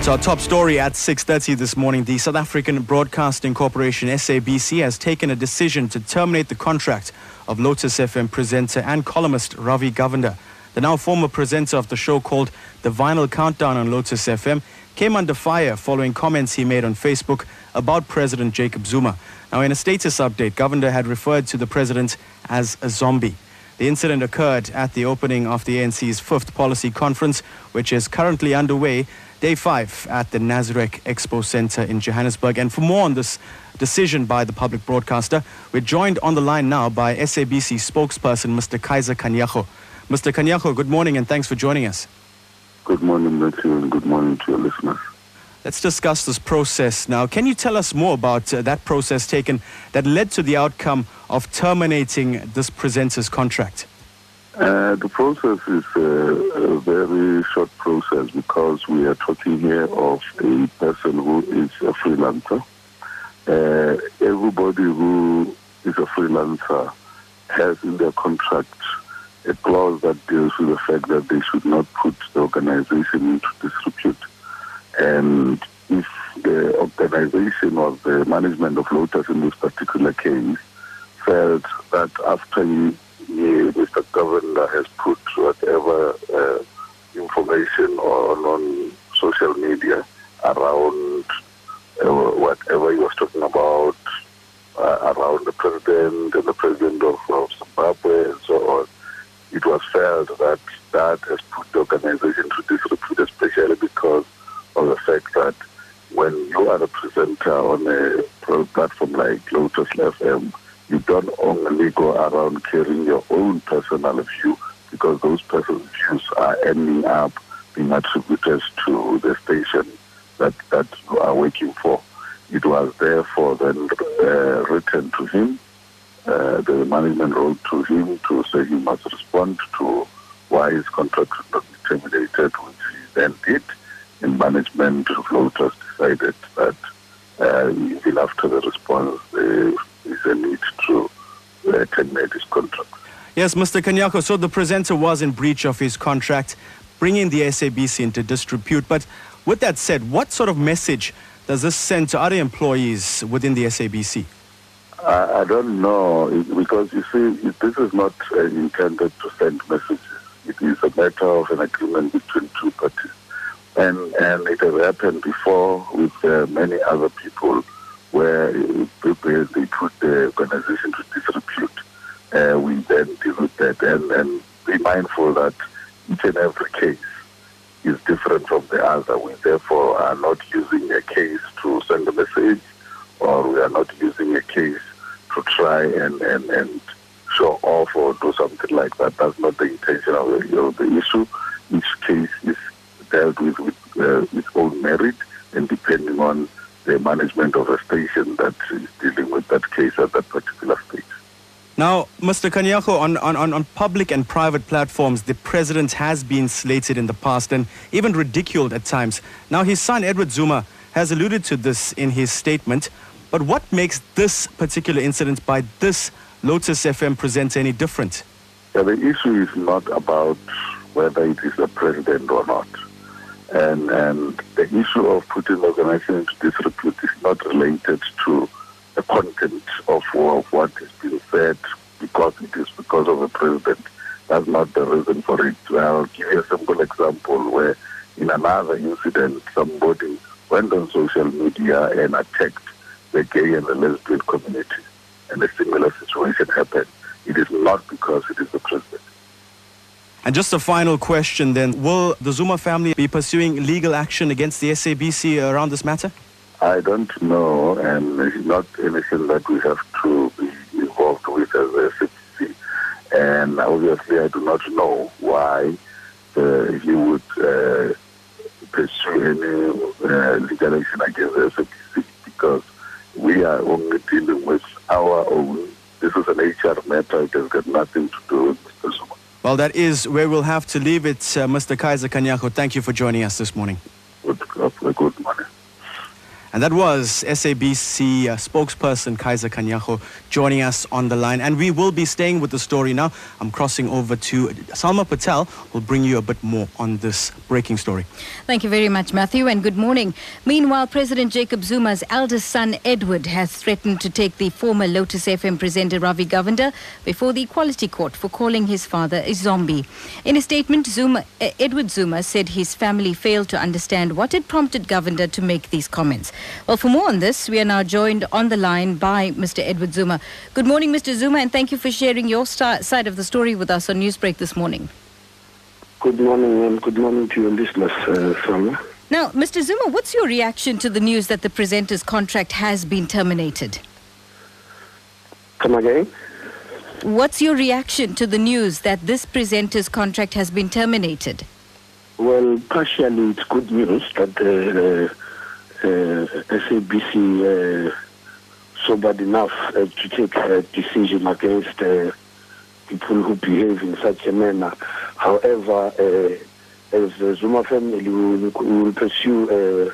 And so our top story at 6.30 this morning, the South African Broadcasting Corporation, SABC, has taken a decision to terminate the contract of Lotus FM presenter and columnist Ravi Govender. The now former presenter of the show called The Vinyl Countdown on Lotus FM came under fire following comments he made on Facebook about President Jacob Zuma. Now, in a status update, Govender had referred to the president as a zombie. The incident occurred at the opening of the ANC's fifth policy conference, which is currently underway, day five, at the Nasrec Expo Center in Johannesburg. And for more on this decision by the public broadcaster, we're joined on the line now by SABC spokesperson Mr. Kaiser Kganyago. Mr. Kganyago, good morning and thanks for joining us. Good morning, Matthew, and good morning to your listeners. Let's discuss this process now. Can you tell us more about uh, that process taken that led to the outcome of terminating this presenter's contract? Uh, the process is uh, a very short process because we are talking here of a person who is a freelancer. Uh, everybody who is a freelancer has in their contract a clause that deals with the fact that they should not put the organization into disrepute. And if the organization or the management of Lotus in this particular case felt that after he, Mr. Govender has put whatever uh, information on, on social media around uh, whatever he was talking about uh, around the president and the president of, of Zimbabwe and so on, it was felt that that has put the organization to disrepute, especially because of the fact that when you are a presenter on a platform like Lotus FM, around carrying your own personal view because those personal views are ending up being attributed to the station that, that you are working for. It was therefore then uh, written to him. Uh, the management wrote to him to say he must respond to why his contract should not be terminated, which he then did And management of Lotus decided that uh, even after the response, there is a need to uh, terminate his contract. Yes, Mr. Kganyago, so the presenter was in breach of his contract, bringing the SABC into disrepute. But with that said, what sort of message does this send to other employees within the SABC? I, I don't know, because you see, this is not uh, intended to send messages. It is a matter of an agreement between two parties and and it has happened before with uh, many other people where people they put the organization to disrepute. Uh, we then deal that and, and be mindful that each and every case is different from the other. We therefore are not using a case to send a message or we are not using a case to try and, and, and show off or do something like that. That's not the intention of the, you know, the issue. Each case is dealt with with uh, its own merit and depending on the management of a station that is dealing with that case at that. Now, Mr. Kganyago, on, on, on public and private platforms, the president has been slated in the past and even ridiculed at times. Now, his son, Edward Zuma, has alluded to this in his statement. But what makes this particular incident by this Lotus FM presenter any different? Yeah, the issue is not about whether it is the president or not. And, and the issue of putting the organization into disrepute is not related to the content of, what is being said because it is because of the president. That's not the reason for it. I'll give you a simple example where in another incident, somebody went on social media and attacked the gay and the lesbian community. And a similar situation happened. It is not because it is the president. And just a final question then. Will the Zuma family be pursuing legal action against the SABC around this matter? I don't know, and it's not anything that we have to be involved with as the SABC. And obviously, I do not know why uh, he would uh, pursue any uh, legal action against the SABC because we are only dealing with our own. This is an HR matter. It has got nothing to do with Mr. Zuma. Well, that is where we'll have to leave it. Uh, Mr. Kaiser Kganyago, thank you for joining us this morning. And that was SABC uh, spokesperson Kaiser Kganyago joining us on the line. And we will be staying with the story now. I'm crossing over to Salma Patel, who will bring you a bit more on this breaking story. Thank you very much, Matthew, and good morning. Meanwhile, President Jacob Zuma's eldest son, Edward, has threatened to take the former Lotus FM presenter Ravi Govender before the Equality Court for calling his father a zombie. In a statement, Zuma, uh, Edward Zuma said his family failed to understand what had prompted Govender to make these comments. Well, for more on this, we are now joined on the line by Mr. Edward Zuma. Good morning, Mr. Zuma, and thank you for sharing your side of the story with us on Newsbreak this morning. Good morning, and good morning to your listeners, uh, Now, Mr. Zuma, what's your reaction to the news that the presenter's contract has been terminated? Come again? What's your reaction to the news that this presenter's contract has been terminated? Well, partially it's good news that uh, uh, SABC uh, sobered enough uh, to take a decision against people who behave in such a manner. However, as the Zuma family will, will pursue,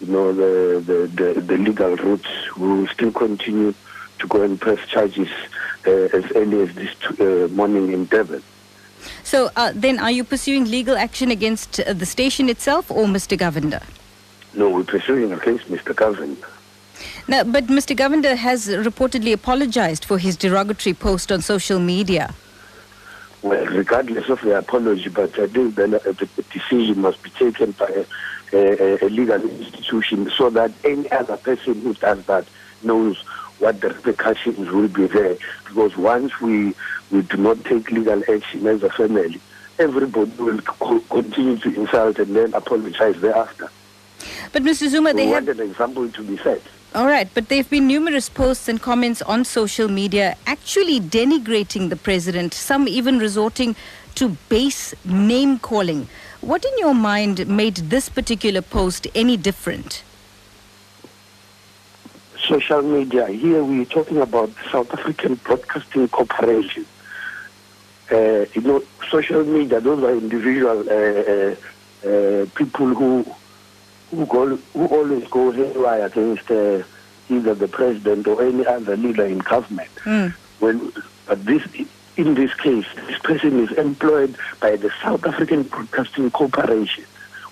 you know, the, the, the, the, legal route, we will still continue to go and press charges as early as this morning in Durban. So uh, then, are you pursuing legal action against uh, the station itself or Mr. Govender? No, we're pursuing against Mr. Govender. Now, but Mr. Govender has reportedly apologized for his derogatory post on social media. Well, regardless of the apology, but I think the, the decision must be taken by a, a, a, legal institution so that any other person who does that knows what the repercussions will be there. Because once we, we do not take legal action as a family, everybody will continue to insult and then apologize thereafter. But Mr. Zuma, they have an example to be set. All right, but there have been numerous posts and comments on social media actually denigrating the president, some even resorting to base name calling. What in your mind made this particular post any different? Social media. Here we're talking about South African Broadcasting Corporation. Uh, you know, social media, those are individual uh, uh, uh people who who, go, who always go haywire against uh, either the president or any other leader in government. Mm. When, but this, in this case, this person is employed by the South African Broadcasting Corporation,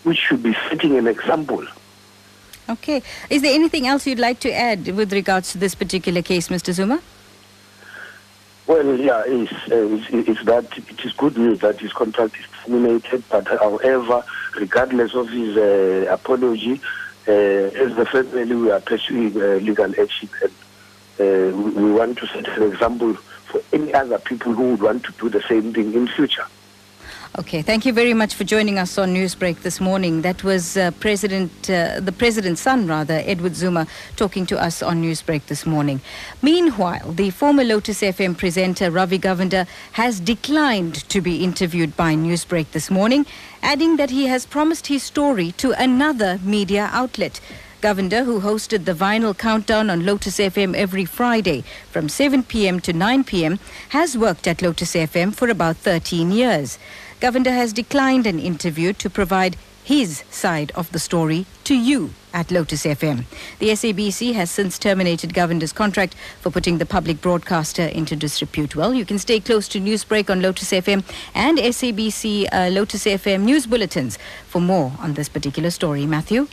which should be setting an example. Okay. Is there anything else you'd like to add with regards to this particular case, Mr. Zuma? Well, yeah, it's, uh, it's, it's, that it is good news that his contract is terminated, but however, regardless of his uh, apology, uh, as the family, we are pursuing uh, legal action and uh, we want to set an example for any other people who would want to do the same thing in future. Okay, thank you very much for joining us on Newsbreak this morning. That was uh, President, uh, the President's son, rather, Edward Zuma, talking to us on Newsbreak this morning. Meanwhile, the former Lotus FM presenter Ravi Govender has declined to be interviewed by Newsbreak this morning, adding that he has promised his story to another media outlet. Govender, who hosted the vinyl countdown on Lotus FM every Friday from 7 p.m. to 9 p.m., has worked at Lotus FM for about 13 years. Govender has declined an interview to provide his side of the story to you at Lotus FM. The SABC has since terminated Govender's contract for putting the public broadcaster into disrepute. Well, you can stay close to Newsbreak on Lotus FM and SABC uh, Lotus FM news bulletins for more on this particular story. Matthew?